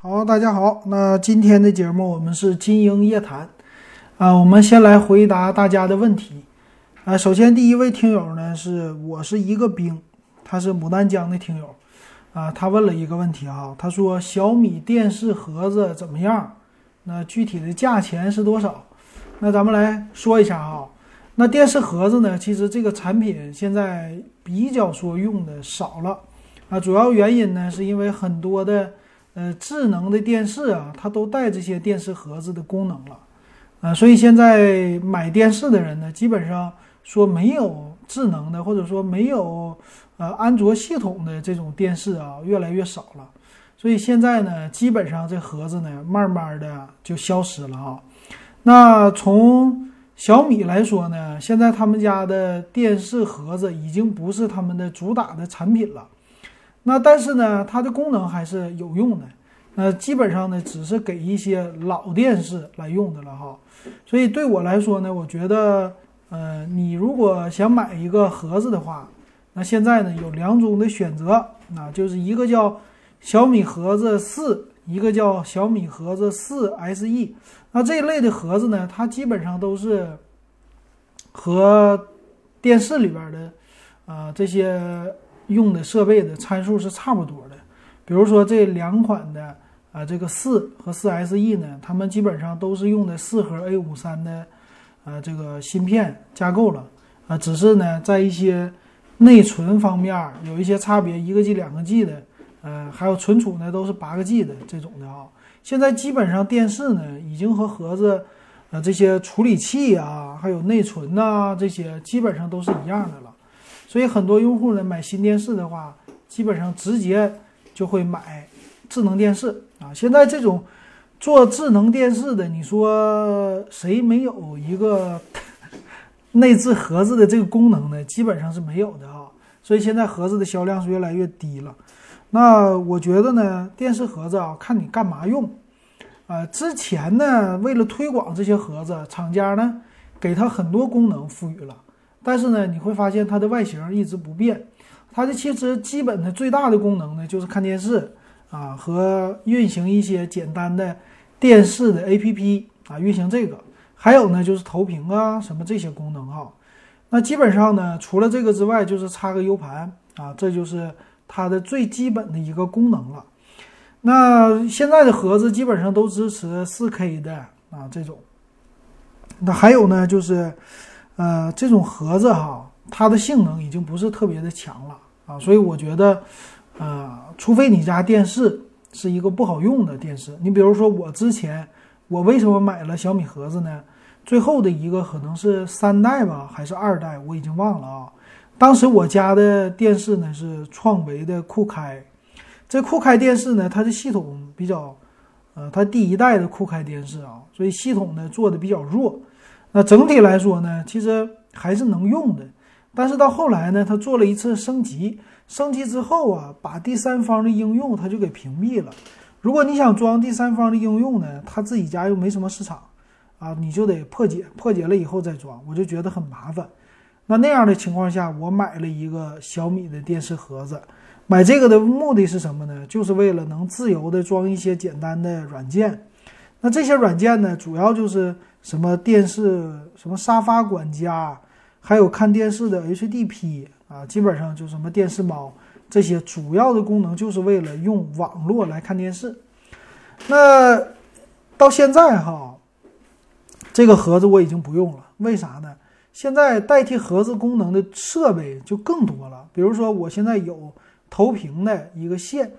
好，大家好，那今天的节目我们是金鹰夜谈，啊，我们先来回答大家的问题，啊，首先第一位听友呢是我是一个兵，他是牡丹江的听友，啊，他问了一个问题啊，他说小米电视盒子怎么样？那具体的价钱是多少？那咱们来说一下哈，那电视盒子呢，其实这个产品现在比较说用的少了，啊，主要原因呢是因为很多的。呃，智能的电视啊，它都带这些电视盒子的功能了，啊，所以现在买电视的人呢，基本上说没有智能的，或者说没有呃安卓系统的这种电视啊，越来越少了。所以现在呢，基本上这盒子呢，慢慢的就消失了啊。那从小米来说呢，现在他们家的电视盒子已经不是他们的主打的产品了。那但是呢，它的功能还是有用的。那基本上呢，只是给一些老电视来用的了哈。所以对我来说呢，我觉得，呃，你如果想买一个盒子的话，那现在呢有两种的选择，那就是一个叫小米盒子四，一个叫小米盒子四 SE。那这一类的盒子呢，它基本上都是和电视里边的，呃，这些。用的设备的参数是差不多的，比如说这两款的啊，这个四和四 SE 呢，它们基本上都是用的四核 A 五三的啊这个芯片架构了啊，只是呢在一些内存方面有一些差别，一个 G 两个 G 的，呃，还有存储呢都是八个 G 的这种的啊。现在基本上电视呢已经和盒子呃这些处理器啊，还有内存呐这些基本上都是一样的了。所以很多用户呢买新电视的话，基本上直接就会买智能电视啊。现在这种做智能电视的，你说谁没有一个内置盒子的这个功能呢？基本上是没有的啊。所以现在盒子的销量是越来越低了。那我觉得呢，电视盒子啊，看你干嘛用啊。之前呢，为了推广这些盒子，厂家呢给它很多功能赋予了。但是呢，你会发现它的外形一直不变，它的其实基本的最大的功能呢，就是看电视啊和运行一些简单的电视的 APP 啊，运行这个，还有呢就是投屏啊什么这些功能哈。那基本上呢，除了这个之外，就是插个 U 盘啊，这就是它的最基本的一个功能了。那现在的盒子基本上都支持 4K 的啊这种，那还有呢就是。呃，这种盒子哈，它的性能已经不是特别的强了啊，所以我觉得，呃，除非你家电视是一个不好用的电视，你比如说我之前，我为什么买了小米盒子呢？最后的一个可能是三代吧，还是二代，我已经忘了啊。当时我家的电视呢是创维的酷开，这酷开电视呢，它的系统比较，呃，它第一代的酷开电视啊，所以系统呢做的比较弱。那整体来说呢，其实还是能用的，但是到后来呢，他做了一次升级，升级之后啊，把第三方的应用它就给屏蔽了。如果你想装第三方的应用呢，他自己家又没什么市场，啊，你就得破解，破解了以后再装，我就觉得很麻烦。那那样的情况下，我买了一个小米的电视盒子，买这个的目的是什么呢？就是为了能自由的装一些简单的软件。那这些软件呢，主要就是什么电视、什么沙发管家，还有看电视的 HDP 啊，基本上就什么电视猫这些主要的功能，就是为了用网络来看电视。那到现在哈，这个盒子我已经不用了，为啥呢？现在代替盒子功能的设备就更多了，比如说我现在有投屏的一个线，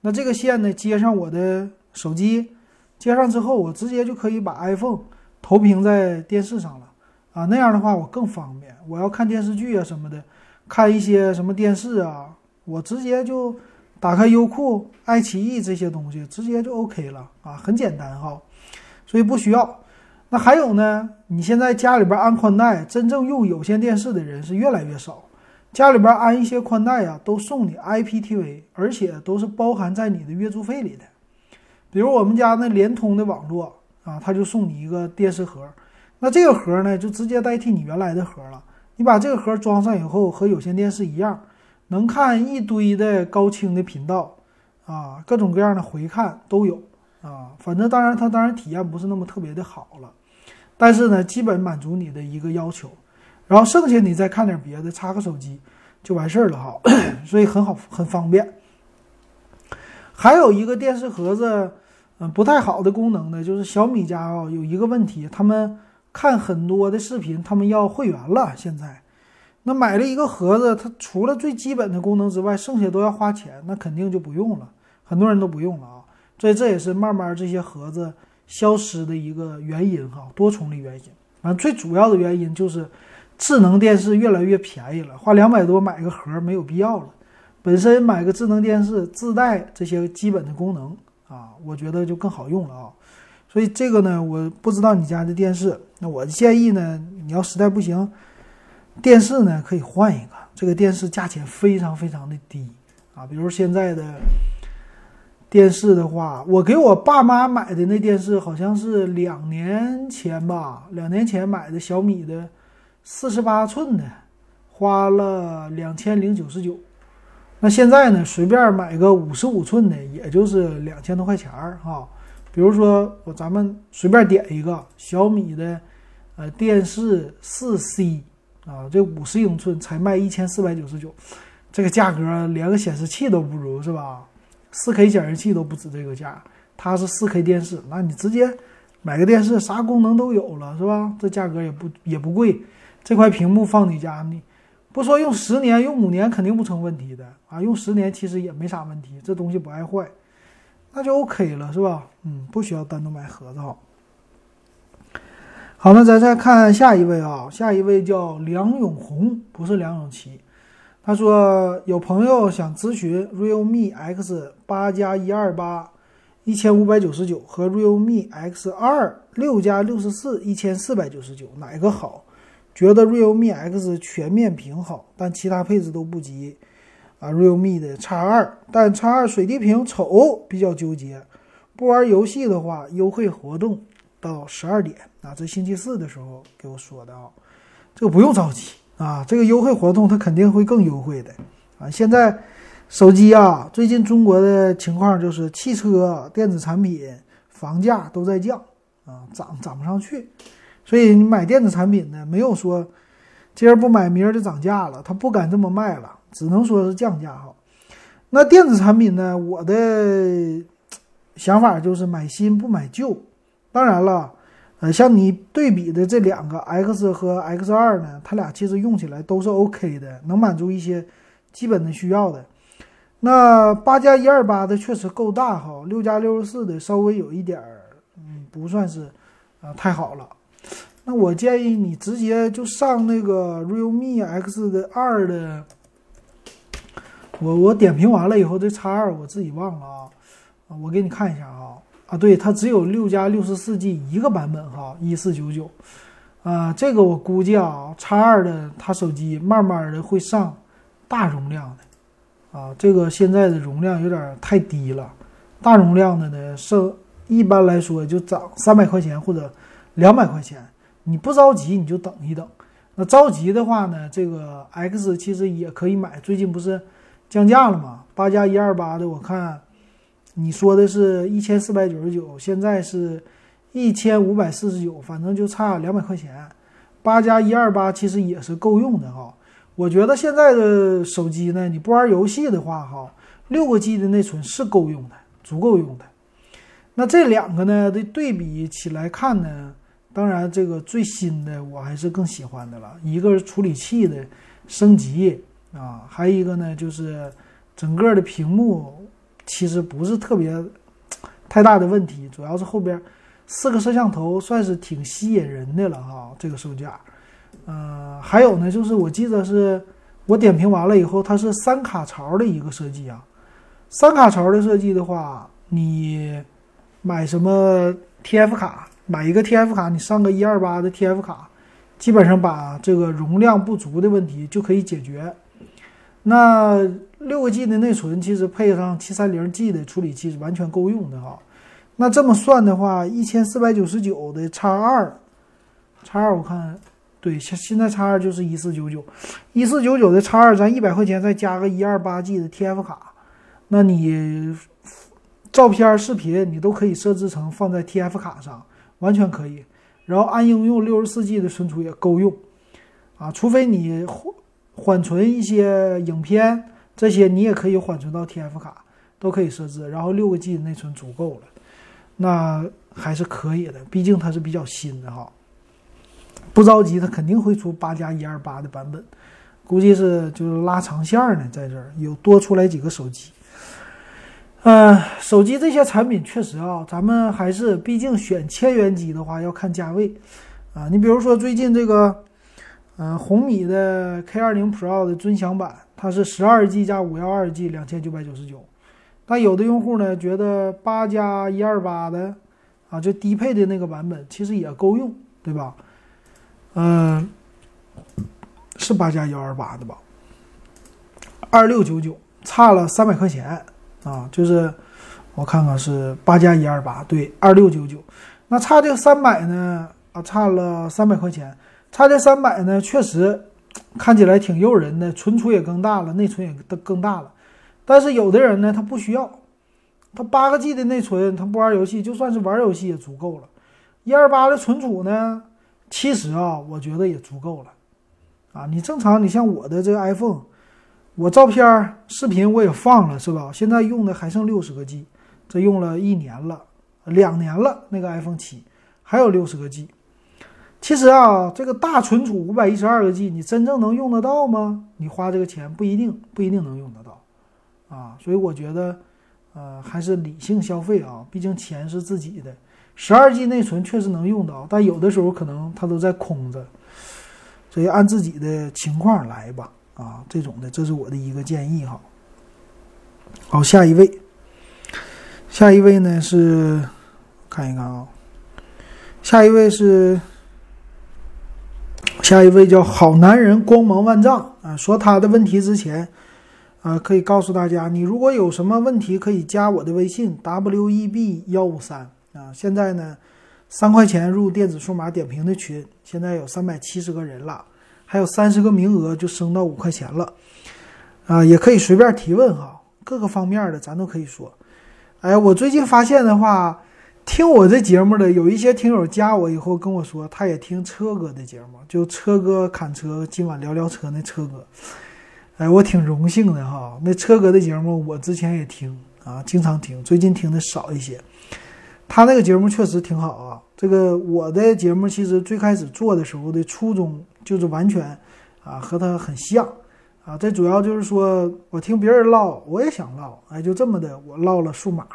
那这个线呢接上我的手机。接上之后，我直接就可以把 iPhone 投屏在电视上了啊，那样的话我更方便。我要看电视剧啊什么的，看一些什么电视啊，我直接就打开优酷、爱奇艺这些东西，直接就 OK 了啊，很简单哈，所以不需要。那还有呢，你现在家里边安宽带，真正用有线电视的人是越来越少，家里边安一些宽带啊，都送你 IPTV，而且都是包含在你的月租费里的。比如我们家那联通的网络啊，他就送你一个电视盒，那这个盒呢就直接代替你原来的盒了。你把这个盒装上以后，和有线电视一样，能看一堆的高清的频道，啊，各种各样的回看都有啊。反正当然它当然体验不是那么特别的好了，但是呢，基本满足你的一个要求。然后剩下你再看点别的，插个手机就完事儿了哈，所以很好很方便。还有一个电视盒子，嗯，不太好的功能呢，就是小米家啊有一个问题，他们看很多的视频，他们要会员了。现在，那买了一个盒子，它除了最基本的功能之外，剩下都要花钱，那肯定就不用了。很多人都不用了啊，所以这也是慢慢这些盒子消失的一个原因哈，多重的原因。啊，最主要的原因就是智能电视越来越便宜了，花两百多买个盒没有必要了。本身买个智能电视自带这些基本的功能啊，我觉得就更好用了啊。所以这个呢，我不知道你家的电视，那我建议呢，你要实在不行，电视呢可以换一个。这个电视价钱非常非常的低啊，比如现在的电视的话，我给我爸妈买的那电视好像是两年前吧，两年前买的小米的四十八寸的，花了两千零九十九。那现在呢？随便买个五十五寸的，也就是两千多块钱儿哈。比如说，我咱们随便点一个小米的，呃，电视四 C 啊，这五十英寸才卖一千四百九十九，这个价格连个显示器都不如是吧？四 K 显示器都不止这个价，它是四 K 电视，那你直接买个电视，啥功能都有了是吧？这价格也不也不贵，这块屏幕放你家呢。不说用十年，用五年肯定不成问题的啊！用十年其实也没啥问题，这东西不爱坏，那就 OK 了，是吧？嗯，不需要单独买盒子哈。好，那咱再看下一位啊，下一位叫梁永红，不是梁咏琪。他说有朋友想咨询 Realme X 八加一二八一千五百九十九和 Realme X 二六加六十四一千四百九十九哪个好？觉得 Realme X 全面屏好，但其他配置都不及啊 Realme 的 X 二，但 X 二水滴屏丑，比较纠结。不玩游戏的话，优惠活动到十二点啊，这星期四的时候给我说的啊，这个不用着急啊，这个优惠活动它肯定会更优惠的啊。现在手机啊，最近中国的情况就是汽车、电子产品、房价都在降啊，涨涨不上去。所以你买电子产品呢，没有说今儿不买明儿就涨价了，他不敢这么卖了，只能说是降价哈。那电子产品呢，我的想法就是买新不买旧。当然了，呃，像你对比的这两个 X 和 X 二呢，它俩其实用起来都是 OK 的，能满足一些基本的需要的。那八加一二八的确实够大哈，六加六十四的稍微有一点儿，嗯，不算是啊太好了。那我建议你直接就上那个 Realme X 的二的，我我点评完了以后，这叉二我自己忘了啊，我给你看一下啊，啊，对，它只有六加六十四 G 一个版本哈，一四九九，啊，这个我估计啊，叉二的它手机慢慢的会上大容量的，啊，这个现在的容量有点太低了，大容量的呢，剩一般来说就涨三百块钱或者两百块钱。你不着急，你就等一等。那着急的话呢，这个 X 其实也可以买。最近不是降价了吗？八加一二八的，我看你说的是一千四百九十九，现在是一千五百四十九，反正就差两百块钱。八加一二八其实也是够用的哈。我觉得现在的手机呢，你不玩游戏的话哈，六个 G 的内存是够用的，足够用的。那这两个呢的对比起来看呢？当然，这个最新的我还是更喜欢的了。一个是处理器的升级啊，还有一个呢就是整个的屏幕其实不是特别太大的问题，主要是后边四个摄像头算是挺吸引人的了哈。这个售价，呃，还有呢就是我记得是我点评完了以后，它是三卡槽的一个设计啊。三卡槽的设计的话，你买什么 TF 卡？买一个 TF 卡，你上个一二八的 TF 卡，基本上把这个容量不足的问题就可以解决。那六个 G 的内存，其实配上七三零 G 的处理器是完全够用的哈。那这么算的话，一千四百九十九的叉二，叉二我看，对，现现在叉二就是一四九九，一四九九的叉二，咱一百块钱再加个一二八 G 的 TF 卡，那你照片、视频你都可以设置成放在 TF 卡上，完全可以。然后按应用六十四 G 的存储也够用，啊，除非你缓缓存一些影片，这些你也可以缓存到 TF 卡，都可以设置。然后六个 G 的内存足够了，那还是可以的，毕竟它是比较新的哈。不着急，它肯定会出八加一二八的版本，估计是就是拉长线呢，在这儿有多出来几个手机。嗯，手机这些产品确实啊，咱们还是毕竟选千元机的话要看价位啊。你比如说最近这个，嗯，红米的 K 二零 Pro 的尊享版，它是十二 G 加五幺二 G 两千九百九十九。但有的用户呢觉得八加一二八的啊，就低配的那个版本其实也够用，对吧？嗯，是八加幺二八的吧？二六九九，差了三百块钱。啊，就是我看看是八加一二八，对，二六九九，那差这三百呢？啊，差了三百块钱，差这三百呢，确实看起来挺诱人的，存储也更大了，内存也更更大了。但是有的人呢，他不需要，他八个 G 的内存，他不玩游戏，就算是玩游戏也足够了。一二八的存储呢，其实啊，我觉得也足够了。啊，你正常，你像我的这个 iPhone。我照片、视频我也放了，是吧？现在用的还剩六十个 G，这用了一年了，两年了。那个 iPhone 七还有六十个 G。其实啊，这个大存储五百一十二个 G，你真正能用得到吗？你花这个钱不一定，不一定能用得到啊。所以我觉得，呃，还是理性消费啊。毕竟钱是自己的，十二 G 内存确实能用到，但有的时候可能它都在空着，所以按自己的情况来吧。啊，这种的，这是我的一个建议哈。好，下一位，下一位呢是看一看啊，下一位是下一位叫好男人光芒万丈啊。说他的问题之前啊，可以告诉大家，你如果有什么问题，可以加我的微信 w e b 幺五三啊。现在呢，三块钱入电子数码点评的群，现在有三百七十个人了。还有三十个名额就升到五块钱了，啊，也可以随便提问哈，各个方面的咱都可以说。哎，我最近发现的话，听我这节目的有一些听友加我以后跟我说，他也听车哥的节目，就车哥侃车，今晚聊聊车那车哥。哎，我挺荣幸的哈，那车哥的节目我之前也听啊，经常听，最近听的少一些。他那个节目确实挺好啊，这个我的节目其实最开始做的时候的初衷。就是完全，啊，和他很像，啊，这主要就是说我听别人唠，我也想唠，哎，就这么的，我唠了数码，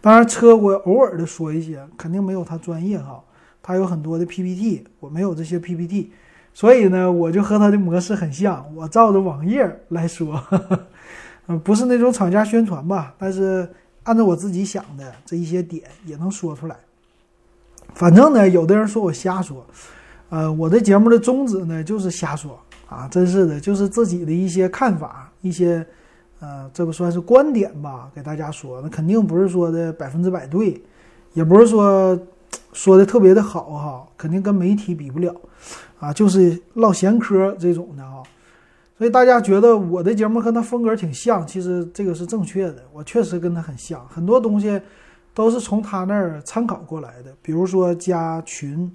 当然车我偶尔的说一些，肯定没有他专业哈，他有很多的 PPT，我没有这些 PPT，所以呢，我就和他的模式很像，我照着网页来说，嗯，不是那种厂家宣传吧，但是按照我自己想的这一些点也能说出来，反正呢，有的人说我瞎说。呃，我的节目的宗旨呢，就是瞎说啊，真是的，就是自己的一些看法，一些，呃，这不算是观点吧，给大家说，那肯定不是说的百分之百对，也不是说说的特别的好哈，肯定跟媒体比不了，啊，就是唠闲嗑这种的哈，所以大家觉得我的节目和他风格挺像，其实这个是正确的，我确实跟他很像，很多东西都是从他那儿参考过来的，比如说加群。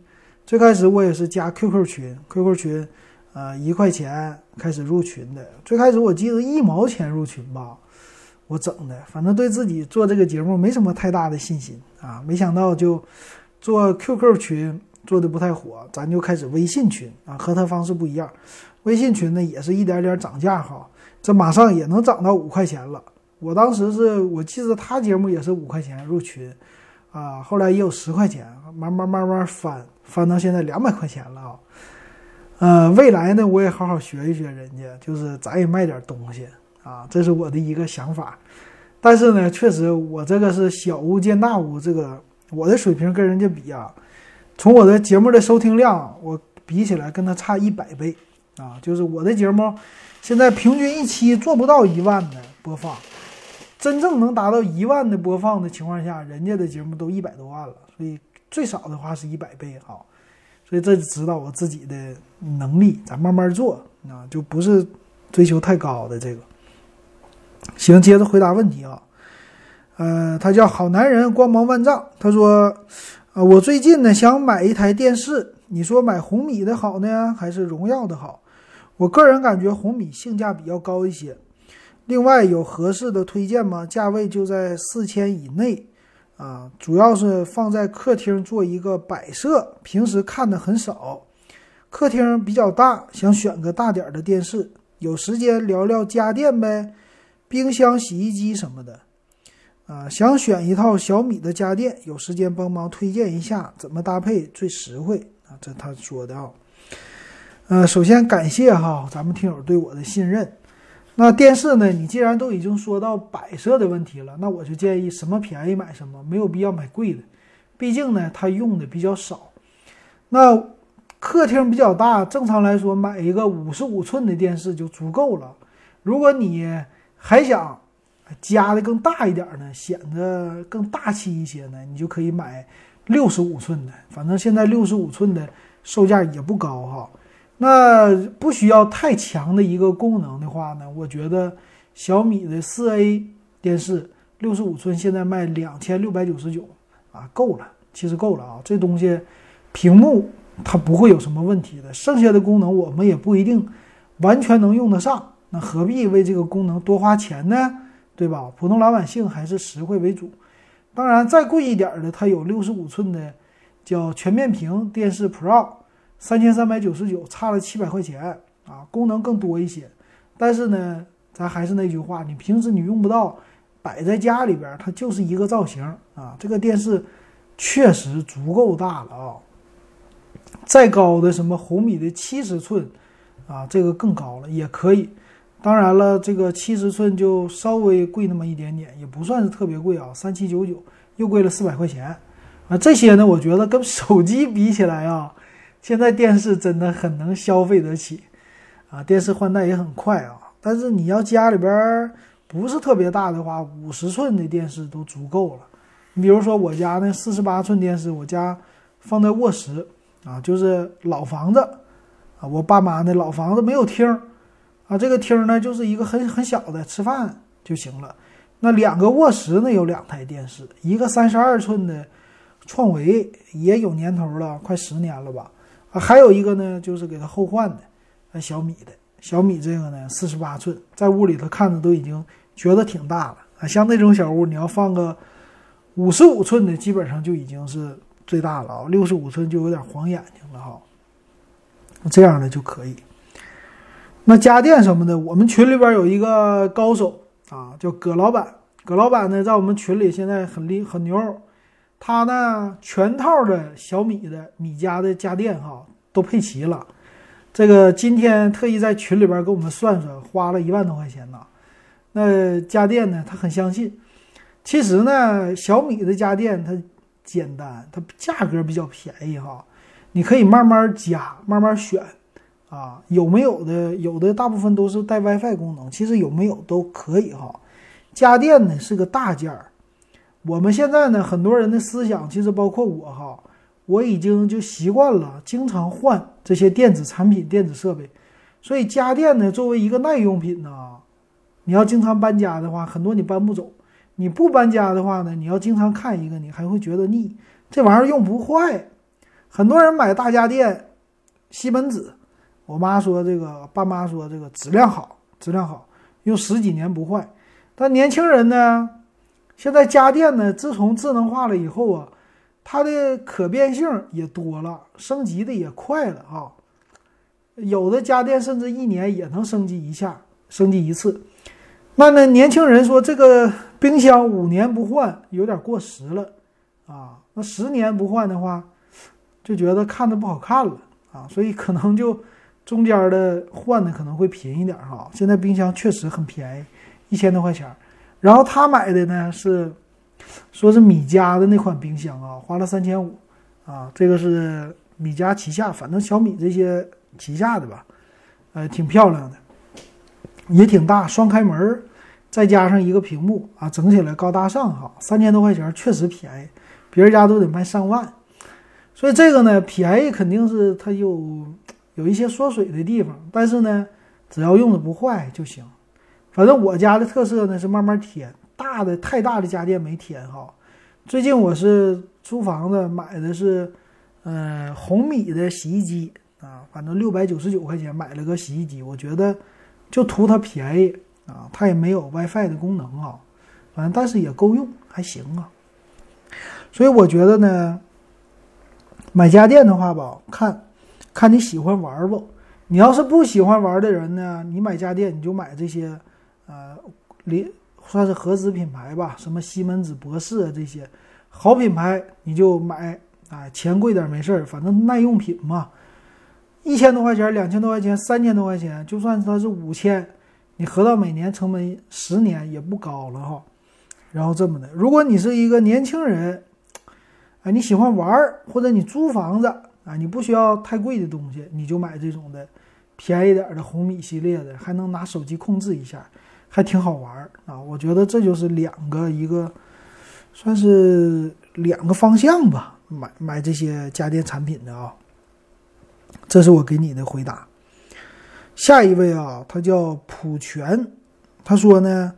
最开始我也是加 QQ 群，QQ 群，呃，一块钱开始入群的。最开始我记得一毛钱入群吧，我整的，反正对自己做这个节目没什么太大的信心啊。没想到就做 QQ 群做的不太火，咱就开始微信群啊，和他方式不一样。微信群呢也是一点点涨价哈，这马上也能涨到五块钱了。我当时是我记得他节目也是五块钱入群。啊，后来也有十块钱，慢慢慢慢翻，翻到现在两百块钱了啊。呃，未来呢，我也好好学一学人家，就是咱也卖点东西啊，这是我的一个想法。但是呢，确实我这个是小巫见大巫，这个我的水平跟人家比啊，从我的节目的收听量，我比起来跟他差一百倍啊。就是我的节目现在平均一期做不到一万的播放。真正能达到一万的播放的情况下，人家的节目都一百多万了，所以最少的话是一百倍哈，所以这就知道我自己的能力，咱慢慢做啊，就不是追求太高的这个。行，接着回答问题啊。呃，他叫好男人，光芒万丈。他说，啊，我最近呢想买一台电视，你说买红米的好呢，还是荣耀的好？我个人感觉红米性价比要高一些。另外有合适的推荐吗？价位就在四千以内，啊，主要是放在客厅做一个摆设，平时看的很少。客厅比较大，想选个大点的电视。有时间聊聊家电呗，冰箱、洗衣机什么的。啊，想选一套小米的家电，有时间帮忙推荐一下怎么搭配最实惠啊？这他说的啊。呃，首先感谢哈咱们听友对我的信任。那电视呢？你既然都已经说到摆设的问题了，那我就建议什么便宜买什么，没有必要买贵的。毕竟呢，它用的比较少。那客厅比较大，正常来说买一个五十五寸的电视就足够了。如果你还想加的更大一点呢，显得更大气一些呢，你就可以买六十五寸的。反正现在六十五寸的售价也不高哈。那不需要太强的一个功能的话呢，我觉得小米的四 A 电视六十五寸现在卖两千六百九十九啊，够了，其实够了啊。这东西屏幕它不会有什么问题的，剩下的功能我们也不一定完全能用得上，那何必为这个功能多花钱呢？对吧？普通老百姓还是实惠为主。当然，再贵一点的，它有六十五寸的叫全面屏电视 Pro。三千三百九十九，差了七百块钱啊，功能更多一些，但是呢，咱还是那句话，你平时你用不到，摆在家里边，它就是一个造型啊。这个电视确实足够大了啊，再高的什么红米的七十寸啊，这个更高了也可以。当然了，这个七十寸就稍微贵那么一点点，也不算是特别贵啊，三七九九，又贵了四百块钱啊。这些呢，我觉得跟手机比起来啊。现在电视真的很能消费得起，啊，电视换代也很快啊。但是你要家里边不是特别大的话，五十寸的电视都足够了。你比如说我家那四十八寸电视，我家放在卧室啊，就是老房子啊，我爸妈那老房子没有厅啊，这个厅呢就是一个很很小的吃饭就行了。那两个卧室呢有两台电视，一个三十二寸的创维也有年头了，快十年了吧。啊，还有一个呢，就是给他后换的，啊，小米的，小米这个呢，四十八寸，在屋里头看着都已经觉得挺大了啊。像那种小屋，你要放个五十五寸的，基本上就已经是最大了啊。六十五寸就有点晃眼睛了哈。这样的就可以。那家电什么的，我们群里边有一个高手啊，叫葛老板。葛老板呢，在我们群里现在很厉很牛。他呢，全套的小米的米家的家电哈都配齐了。这个今天特意在群里边给我们算算，花了一万多块钱呢。那家电呢，他很相信。其实呢，小米的家电它简单，它价格比较便宜哈。你可以慢慢加，慢慢选啊。有没有的？有的大部分都是带 WiFi 功能，其实有没有都可以哈。家电呢是个大件儿。我们现在呢，很多人的思想，其实包括我哈，我已经就习惯了经常换这些电子产品、电子设备。所以家电呢，作为一个耐用品呢，你要经常搬家的话，很多你搬不走；你不搬家的话呢，你要经常看一个，你还会觉得腻。这玩意儿用不坏。很多人买大家电，西门子，我妈说这个，爸妈说这个质量好，质量好，用十几年不坏。但年轻人呢？现在家电呢，自从智能化了以后啊，它的可变性也多了，升级的也快了啊。有的家电甚至一年也能升级一下，升级一次。那呢，年轻人说这个冰箱五年不换有点过时了啊。那十年不换的话，就觉得看着不好看了啊。所以可能就中间的换的可能会便宜点哈。现在冰箱确实很便宜，一千多块钱。然后他买的呢是，说是米家的那款冰箱啊，花了三千五，啊，这个是米家旗下，反正小米这些旗下的吧，呃，挺漂亮的，也挺大，双开门，再加上一个屏幕啊，整起来高大上哈，三千多块钱确实便宜，别人家都得卖上万，所以这个呢便宜肯定是它有有一些缩水的地方，但是呢，只要用的不坏就行。反正我家的特色呢是慢慢添，大的太大的家电没添哈。最近我是租房子买的是，呃，红米的洗衣机啊，反正六百九十九块钱买了个洗衣机，我觉得就图它便宜啊，它也没有 WiFi 的功能啊，反正但是也够用，还行啊。所以我觉得呢，买家电的话吧，看看你喜欢玩不。你要是不喜欢玩的人呢，你买家电你就买这些，呃，连算是合资品牌吧，什么西门子、博士啊这些好品牌你就买，啊，钱贵点没事儿，反正耐用品嘛，一千多块钱、两千多块钱、三千多块钱，就算它是五千，你合到每年成本十年也不高了哈。然后这么的，如果你是一个年轻人。哎，你喜欢玩儿，或者你租房子啊，你不需要太贵的东西，你就买这种的便宜点的红米系列的，还能拿手机控制一下，还挺好玩啊。我觉得这就是两个一个，算是两个方向吧，买买这些家电产品的啊。这是我给你的回答。下一位啊，他叫普全，他说呢，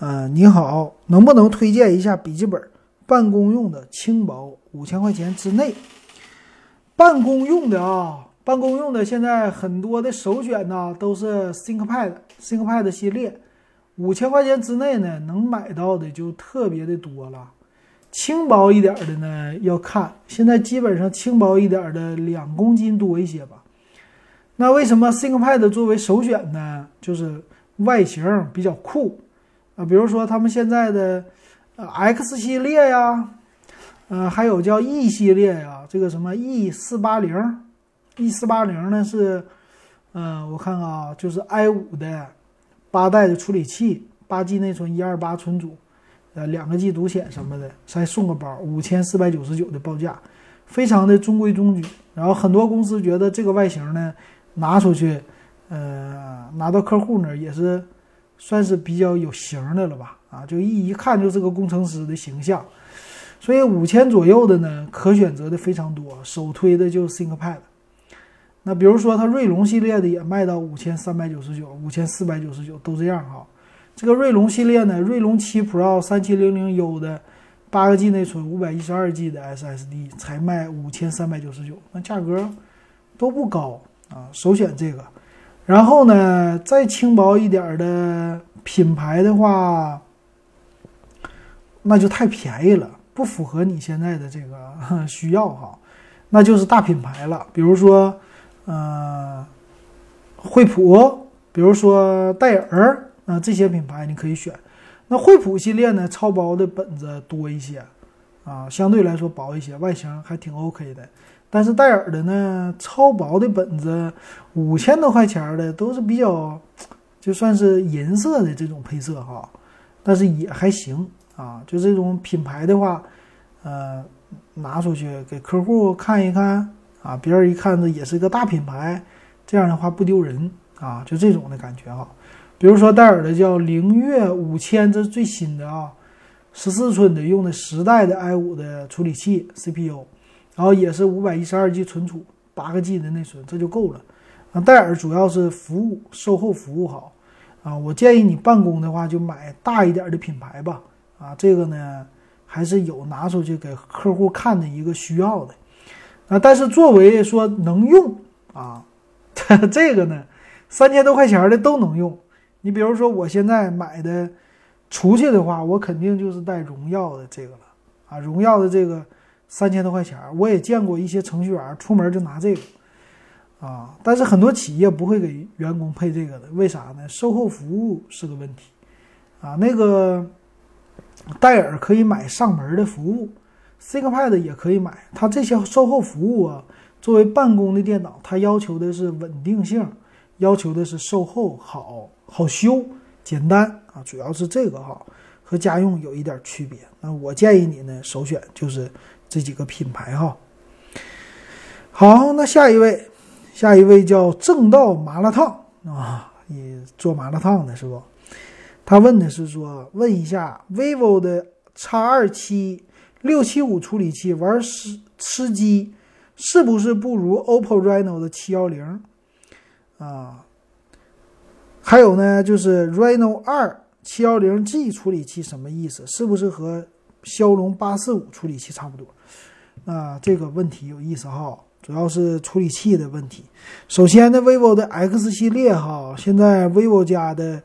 呃，你好，能不能推荐一下笔记本？办公用的轻薄，五千块钱之内。办公用的啊，办公用的现在很多的首选呢都是 ThinkPad，ThinkPad 系列，五千块钱之内呢能买到的就特别的多了。轻薄一点的呢要看，现在基本上轻薄一点的两公斤多一些吧。那为什么 ThinkPad 作为首选呢？就是外形比较酷啊，比如说他们现在的。呃，X 系列呀，呃，还有叫 E 系列呀，这个什么 E 四八零，E 四八零呢是，嗯，我看看啊，就是 i 五的八代的处理器，八 G 内存，一二八存储，呃，两个 G 独显什么的，再送个包，五千四百九十九的报价，非常的中规中矩。然后很多公司觉得这个外形呢，拿出去，呃，拿到客户那儿也是算是比较有型的了吧。啊，就一一看就是个工程师的形象，所以五千左右的呢，可选择的非常多。首推的就是 ThinkPad。那比如说它锐龙系列的也卖到五千三百九十九、五千四百九十九都这样哈。这个锐龙系列呢，锐龙七 Pro 三七零零 U 的八个 G 内存、五百一十二 G 的 SSD 才卖五千三百九十九，那价格都不高啊。首选这个，然后呢，再轻薄一点的品牌的话。那就太便宜了，不符合你现在的这个 需要哈，那就是大品牌了，比如说，呃，惠普，比如说戴尔，啊，这些品牌你可以选。那惠普系列呢，超薄的本子多一些，啊，相对来说薄一些，外形还挺 OK 的。但是戴尔的呢，超薄的本子，五千多块钱的都是比较，就算是银色的这种配色哈，但是也还行。啊，就这种品牌的话，呃，拿出去给客户看一看啊，别人一看这也是个大品牌，这样的话不丢人啊，就这种的感觉哈。比如说戴尔的叫灵越五千，这是最新的啊，十四寸的，用的十代的 i 五的处理器 CPU，然后也是五百一十二 G 存储，八个 G 的内存，这就够了。啊，戴尔主要是服务售后服务好啊，我建议你办公的话就买大一点的品牌吧。啊，这个呢还是有拿出去给客户看的一个需要的，啊，但是作为说能用啊，这个呢三千多块钱的都能用。你比如说我现在买的出去的话，我肯定就是带荣耀的这个了啊，荣耀的这个三千多块钱，我也见过一些程序员出门就拿这个啊，但是很多企业不会给员工配这个的，为啥呢？售后服务是个问题啊，那个。戴尔可以买上门的服务，ThinkPad 也可以买。它这些售后服务啊，作为办公的电脑，它要求的是稳定性，要求的是售后好、好修、简单啊，主要是这个哈，和家用有一点区别。那我建议你呢，首选就是这几个品牌哈。好，那下一位，下一位叫正道麻辣烫啊，你做麻辣烫的是不？他问的是说，问一下 vivo 的 X 二七六七五处理器玩吃吃鸡，是不是不如 OPPO Reno 的七幺零？啊，还有呢，就是 Reno 二七幺零 G 处理器什么意思？是不是和骁龙八四五处理器差不多？啊，这个问题有意思哈，主要是处理器的问题。首先呢，vivo 的 X 系列哈，现在 vivo 家的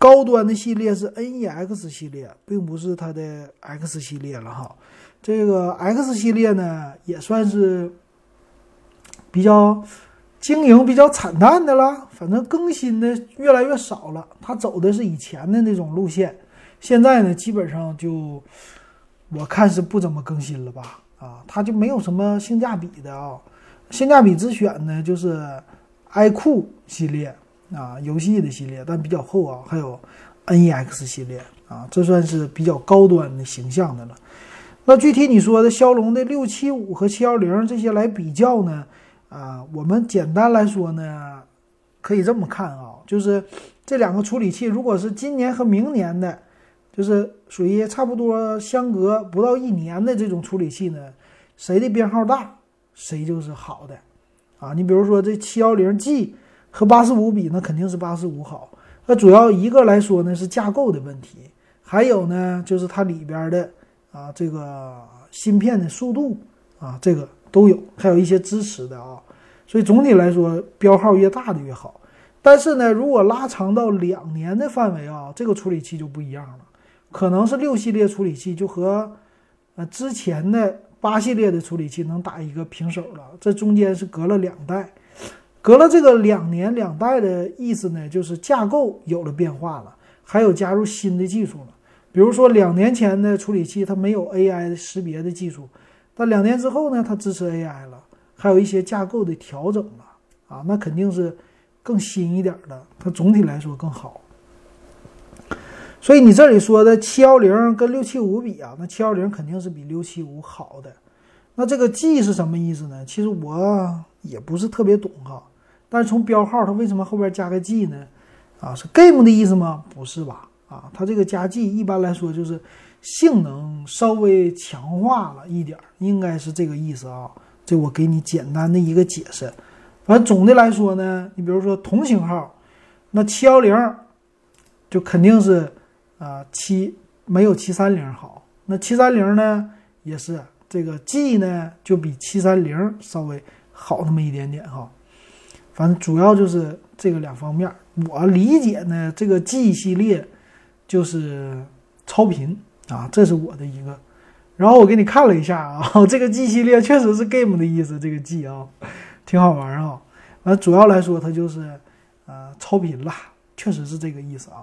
高端的系列是 NEX 系列，并不是它的 X 系列了哈。这个 X 系列呢，也算是比较经营比较惨淡的了，反正更新的越来越少了。它走的是以前的那种路线，现在呢，基本上就我看是不怎么更新了吧。啊，它就没有什么性价比的啊，性价比之选呢，就是 iQOO 系列啊，游戏的系列，但比较厚啊，还有 NEX 系列啊，这算是比较高端的形象的了。那具体你说的骁龙的六七五和七幺零这些来比较呢？啊，我们简单来说呢，可以这么看啊，就是这两个处理器，如果是今年和明年的。就是属于差不多相隔不到一年的这种处理器呢，谁的编号大，谁就是好的，啊，你比如说这七幺零 G 和八四五比，那肯定是八四五好。那主要一个来说呢是架构的问题，还有呢就是它里边的啊这个芯片的速度啊这个都有，还有一些支持的啊，所以总体来说标号越大的越好。但是呢，如果拉长到两年的范围啊，这个处理器就不一样了。可能是六系列处理器就和，呃之前的八系列的处理器能打一个平手了。这中间是隔了两代，隔了这个两年两代的意思呢，就是架构有了变化了，还有加入新的技术了。比如说两年前的处理器它没有 AI 识别的技术，但两年之后呢，它支持 AI 了，还有一些架构的调整了啊，那肯定是更新一点的，它总体来说更好。所以你这里说的七幺零跟六七五比啊，那七幺零肯定是比六七五好的。那这个 G 是什么意思呢？其实我也不是特别懂哈。但是从标号它为什么后边加个 G 呢？啊，是 Game 的意思吗？不是吧？啊，它这个加 G 一般来说就是性能稍微强化了一点，应该是这个意思啊。这我给你简单的一个解释。反正总的来说呢，你比如说同型号，那七幺零就肯定是。啊，七没有七三零好，那七三零呢也是这个 G 呢就比七三零稍微好那么一点点哈，反正主要就是这个两方面。我理解呢，这个 G 系列就是超频啊，这是我的一个。然后我给你看了一下啊，这个 G 系列确实是 Game 的意思，这个 G 啊，挺好玩啊。完主要来说它就是呃超频了，确实是这个意思啊。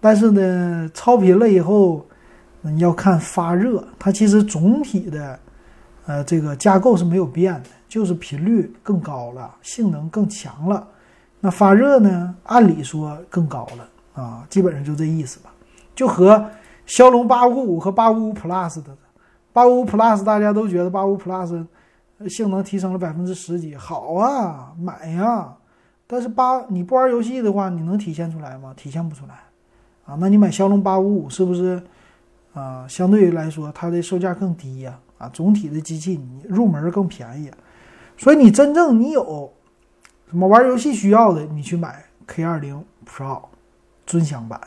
但是呢，超频了以后，你要看发热，它其实总体的，呃，这个架构是没有变的，就是频率更高了，性能更强了。那发热呢，按理说更高了啊，基本上就这意思吧。就和骁龙八五五和八五五 Plus 的，八五五 Plus 大家都觉得八五 Plus 性能提升了百分之十几，好啊，买呀。但是八你不玩游戏的话，你能体现出来吗？体现不出来。啊，那你买骁龙八五五是不是啊？相对于来说，它的售价更低呀。啊，总体的机器你入门更便宜，所以你真正你有什么玩游戏需要的，你去买 K 二零 Pro 尊享版。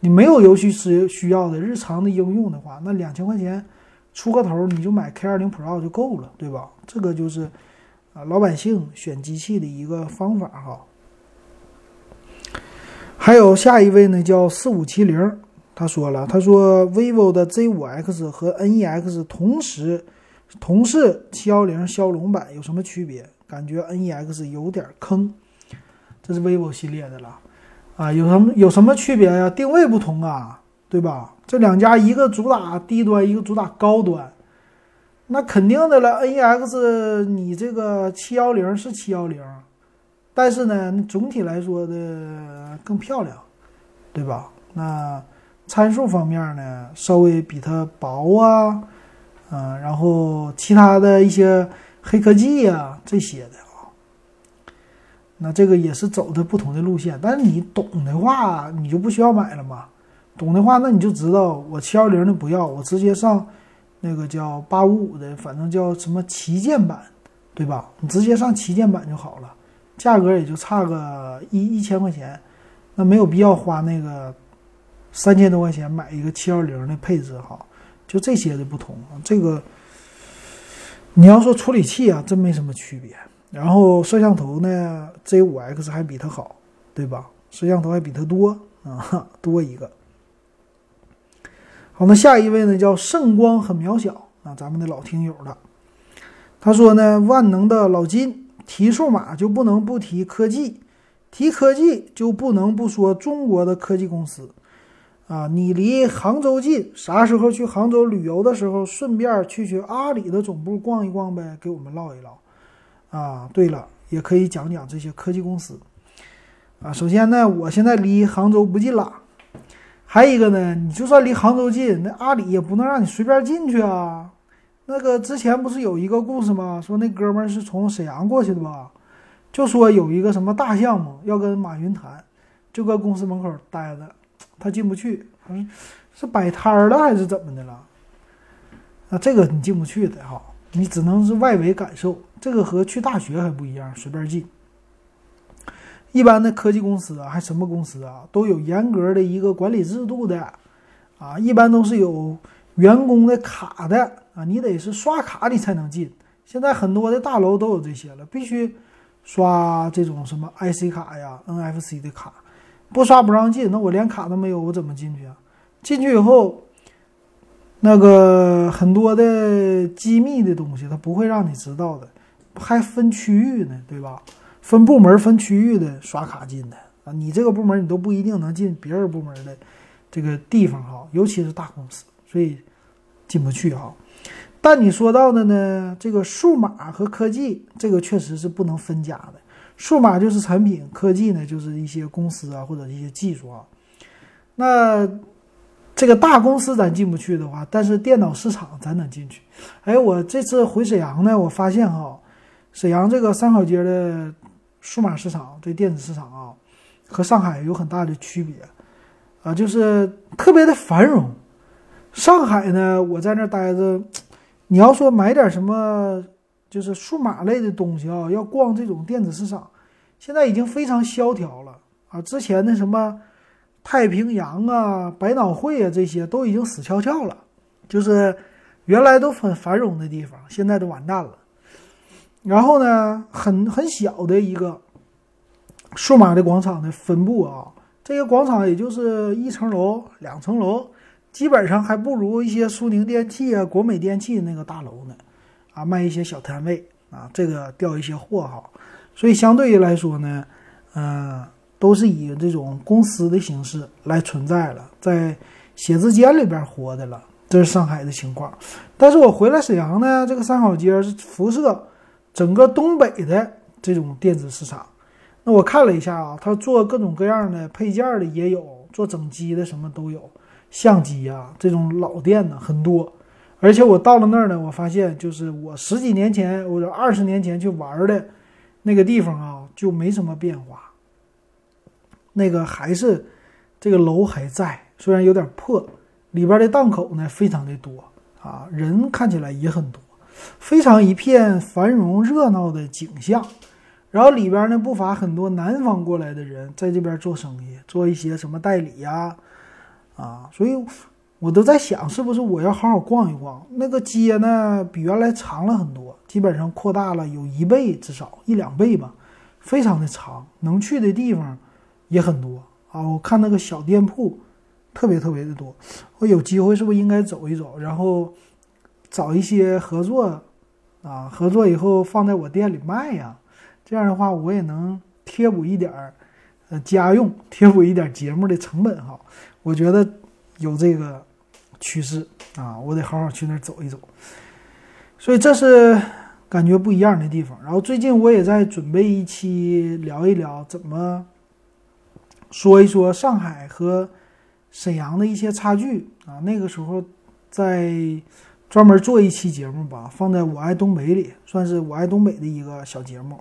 你没有游戏需需要的日常的应用的话，那两千块钱出个头，你就买 K 二零 Pro 就够了，对吧？这个就是啊，老百姓选机器的一个方法哈。还有下一位呢，叫四五七零，他说了，他说 vivo 的 Z 五 X 和 NEX 同时同是七幺零骁龙版，有什么区别？感觉 NEX 有点坑。这是 vivo 系列的了，啊，有什么有什么区别呀？定位不同啊，对吧？这两家一个主打低端，一个主打高端，那肯定的了。NEX 你这个七幺零是七幺零。但是呢，总体来说的更漂亮，对吧？那参数方面呢，稍微比它薄啊，嗯，然后其他的一些黑科技呀这些的啊，那这个也是走的不同的路线。但是你懂的话，你就不需要买了嘛。懂的话，那你就知道我七幺零的不要，我直接上那个叫八五五的，反正叫什么旗舰版，对吧？你直接上旗舰版就好了。价格也就差个一一千块钱，那没有必要花那个三千多块钱买一个七幺零的配置哈。就这些的不同，这个你要说处理器啊，真没什么区别。然后摄像头呢，Z5X 还比它好，对吧？摄像头还比它多啊，多一个。好，那下一位呢，叫圣光很渺小啊，咱们的老听友了。他说呢，万能的老金提数码就不能不提科技，提科技就不能不说中国的科技公司。啊，你离杭州近，啥时候去杭州旅游的时候，顺便去去阿里的总部逛一逛呗，给我们唠一唠。啊，对了，也可以讲讲这些科技公司。啊，首先呢，我现在离杭州不近了，还有一个呢，你就算离杭州近，那阿里也不能让你随便进去啊。那个之前不是有一个故事吗？说那哥们儿是从沈阳过去的吧？就说有一个什么大项目要跟马云谈，就搁公司门口待着。他进不去，是是摆摊儿了还是怎么的了？啊，这个你进不去的哈，你只能是外围感受。这个和去大学还不一样，随便进。一般的科技公司啊，还什么公司啊，都有严格的一个管理制度的啊，一般都是有员工的卡的啊，你得是刷卡你才能进。现在很多的大楼都有这些了，必须刷这种什么 IC 卡呀、NFC 的卡。不刷不让进，那我连卡都没有，我怎么进去啊？进去以后，那个很多的机密的东西，他不会让你知道的，还分区域呢，对吧？分部门、分区域的刷卡进的啊，你这个部门你都不一定能进别人部门的这个地方哈，尤其是大公司，所以进不去哈。但你说到的呢，这个数码和科技，这个确实是不能分家的。数码就是产品，科技呢就是一些公司啊或者一些技术啊。那这个大公司咱进不去的话，但是电脑市场咱能进去。哎，我这次回沈阳呢，我发现哈，沈阳这个三好街的数码市场这电子市场啊，和上海有很大的区别啊，就是特别的繁荣。上海呢，我在那待着，你要说买点什么。就是数码类的东西啊，要逛这种电子市场，现在已经非常萧条了啊！之前的什么太平洋啊、百脑汇啊，这些都已经死翘翘了。就是原来都很繁荣的地方，现在都完蛋了。然后呢，很很小的一个数码的广场的分布啊，这个广场也就是一层楼、两层楼，基本上还不如一些苏宁电器啊、国美电器那个大楼呢。啊，卖一些小摊位啊，这个调一些货哈，所以相对于来说呢，嗯，都是以这种公司的形式来存在了，在写字间里边活的了，这是上海的情况。但是我回来沈阳呢，这个三好街是辐射整个东北的这种电子市场。那我看了一下啊，他做各种各样的配件的也有，做整机的什么都有，相机呀这种老店呢很多。而且我到了那儿呢，我发现就是我十几年前或者二十年前去玩的那个地方啊，就没什么变化。那个还是这个楼还在，虽然有点破，里边的档口呢非常的多啊，人看起来也很多，非常一片繁荣热闹的景象。然后里边呢不乏很多南方过来的人在这边做生意，做一些什么代理呀，啊，所以。我都在想，是不是我要好好逛一逛那个街呢？比原来长了很多，基本上扩大了有一倍，至少一两倍吧，非常的长，能去的地方也很多啊。我看那个小店铺特别特别的多，我有机会是不是应该走一走，然后找一些合作啊？合作以后放在我店里卖呀，这样的话我也能贴补一点儿呃家用，贴补一点节目的成本哈。我觉得有这个。趋势啊，我得好好去那儿走一走，所以这是感觉不一样的地方。然后最近我也在准备一期聊一聊怎么说一说上海和沈阳的一些差距啊。那个时候在专门做一期节目吧，放在我爱东北里，算是我爱东北的一个小节目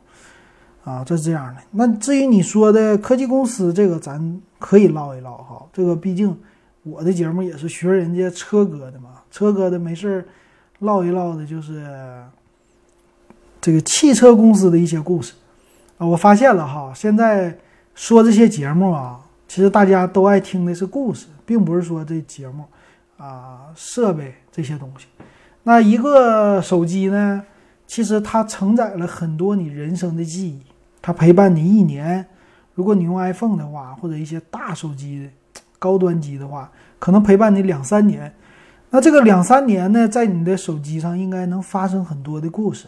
啊。这是这样的。那至于你说的科技公司，这个咱可以唠一唠哈。这个毕竟。我的节目也是学人家车哥的嘛，车哥的没事儿唠一唠的，就是这个汽车公司的一些故事啊，我发现了哈，现在说这些节目啊，其实大家都爱听的是故事，并不是说这节目啊设备这些东西。那一个手机呢，其实它承载了很多你人生的记忆，它陪伴你一年。如果你用 iPhone 的话，或者一些大手机、高端机的话，可能陪伴你两三年。那这个两三年呢，在你的手机上应该能发生很多的故事。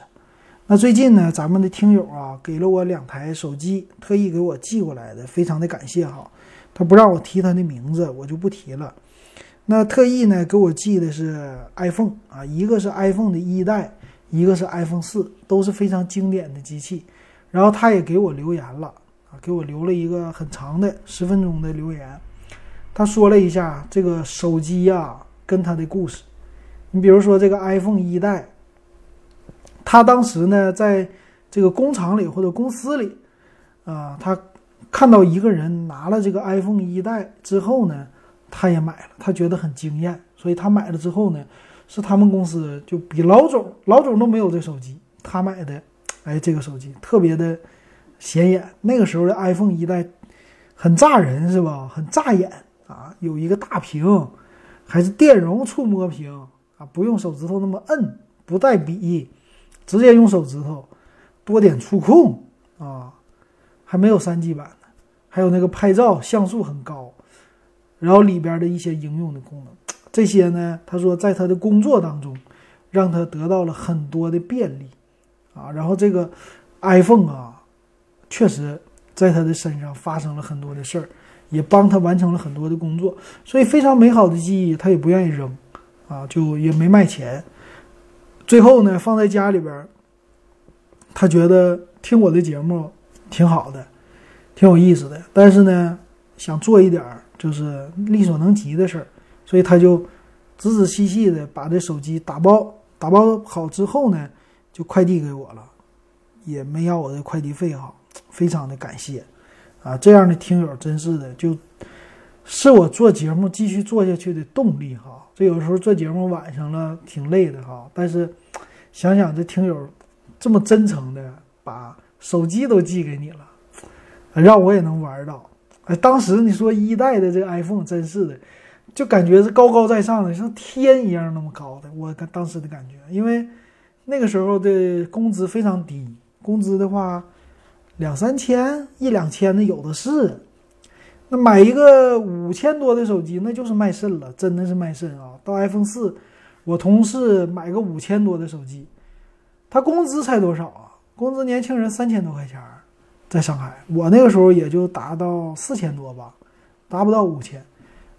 那最近呢，咱们的听友啊，给了我两台手机，特意给我寄过来的，非常的感谢哈。他不让我提他的名字，我就不提了。那特意呢给我寄的是 iPhone 啊，一个是 iPhone 的一代，一个是 iPhone 四，都是非常经典的机器。然后他也给我留言了啊，给我留了一个很长的十分钟的留言。他说了一下这个手机呀跟他的故事。你比如说这个 iPhone 一代。他当时呢，在这个工厂里或者公司里，啊，他看到一个人拿了这个 iPhone 一代之后呢，他也买了，他觉得很惊艳，所以他买了之后呢，是他们公司就比老总老总都没有这手机，他买的，哎，这个手机特别的显眼。那个时候的 iPhone 一代很炸人，是吧？很炸眼啊，有一个大屏，还是电容触摸屏啊，不用手指头那么摁，不带笔。直接用手指头，多点触控啊，还没有三 G 版呢。还有那个拍照像素很高，然后里边的一些应用的功能，这些呢，他说在他的工作当中，让他得到了很多的便利啊。然后这个 iPhone 啊，确实在他的身上发生了很多的事儿，也帮他完成了很多的工作，所以非常美好的记忆，他也不愿意扔啊，就也没卖钱。最后呢，放在家里边，他觉得听我的节目挺好的，挺有意思的。但是呢，想做一点就是力所能及的事儿，所以他就仔仔细细的把这手机打包，打包好之后呢，就快递给我了，也没要我的快递费哈，非常的感谢啊！这样的听友真是的，就是我做节目继续做下去的动力哈。这有时候做节目晚上了挺累的哈，但是想想这听友这么真诚的把手机都寄给你了，让我也能玩到。哎，当时你说一代的这个 iPhone 真是的，就感觉是高高在上的，像天一样那么高的。我当时的感觉，因为那个时候的工资非常低，工资的话两三千、一两千的有的是。那买一个五千多的手机，那就是卖肾了，真的是卖肾啊！到 iPhone 四，我同事买个五千多的手机，他工资才多少啊？工资年轻人三千多块钱，在上海，我那个时候也就达到四千多吧，达不到五千。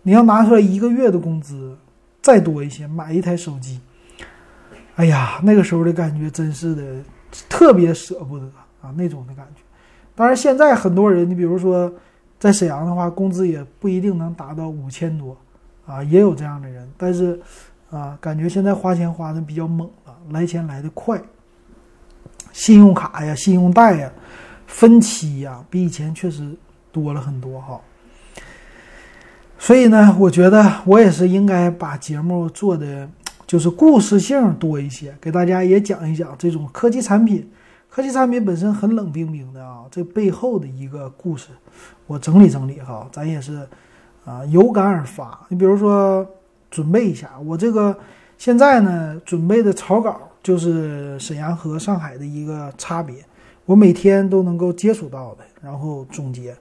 你要拿出来一个月的工资，再多一些买一台手机，哎呀，那个时候的感觉真是的，特别舍不得啊，那种的感觉。当然，现在很多人，你比如说。在沈阳的话，工资也不一定能达到五千多，啊，也有这样的人。但是，啊，感觉现在花钱花的比较猛了，来钱来的快。信用卡呀、信用贷呀、分期呀，比以前确实多了很多哈。所以呢，我觉得我也是应该把节目做的就是故事性多一些，给大家也讲一讲这种科技产品。科技产品本身很冷冰冰的啊，这背后的一个故事，我整理整理哈，咱也是啊有感而发。你比如说准备一下，我这个现在呢准备的草稿就是沈阳和上海的一个差别，我每天都能够接触到的，然后总结。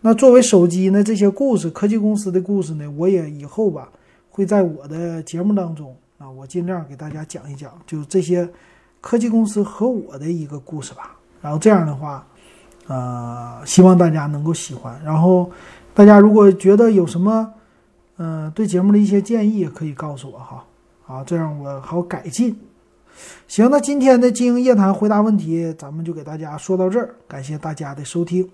那作为手机呢，这些故事，科技公司的故事呢，我也以后吧会在我的节目当中啊，我尽量给大家讲一讲，就这些。科技公司和我的一个故事吧，然后这样的话，呃，希望大家能够喜欢。然后大家如果觉得有什么，呃，对节目的一些建议，也可以告诉我哈，啊，这样我好改进。行，那今天的经营夜谈回答问题，咱们就给大家说到这儿，感谢大家的收听。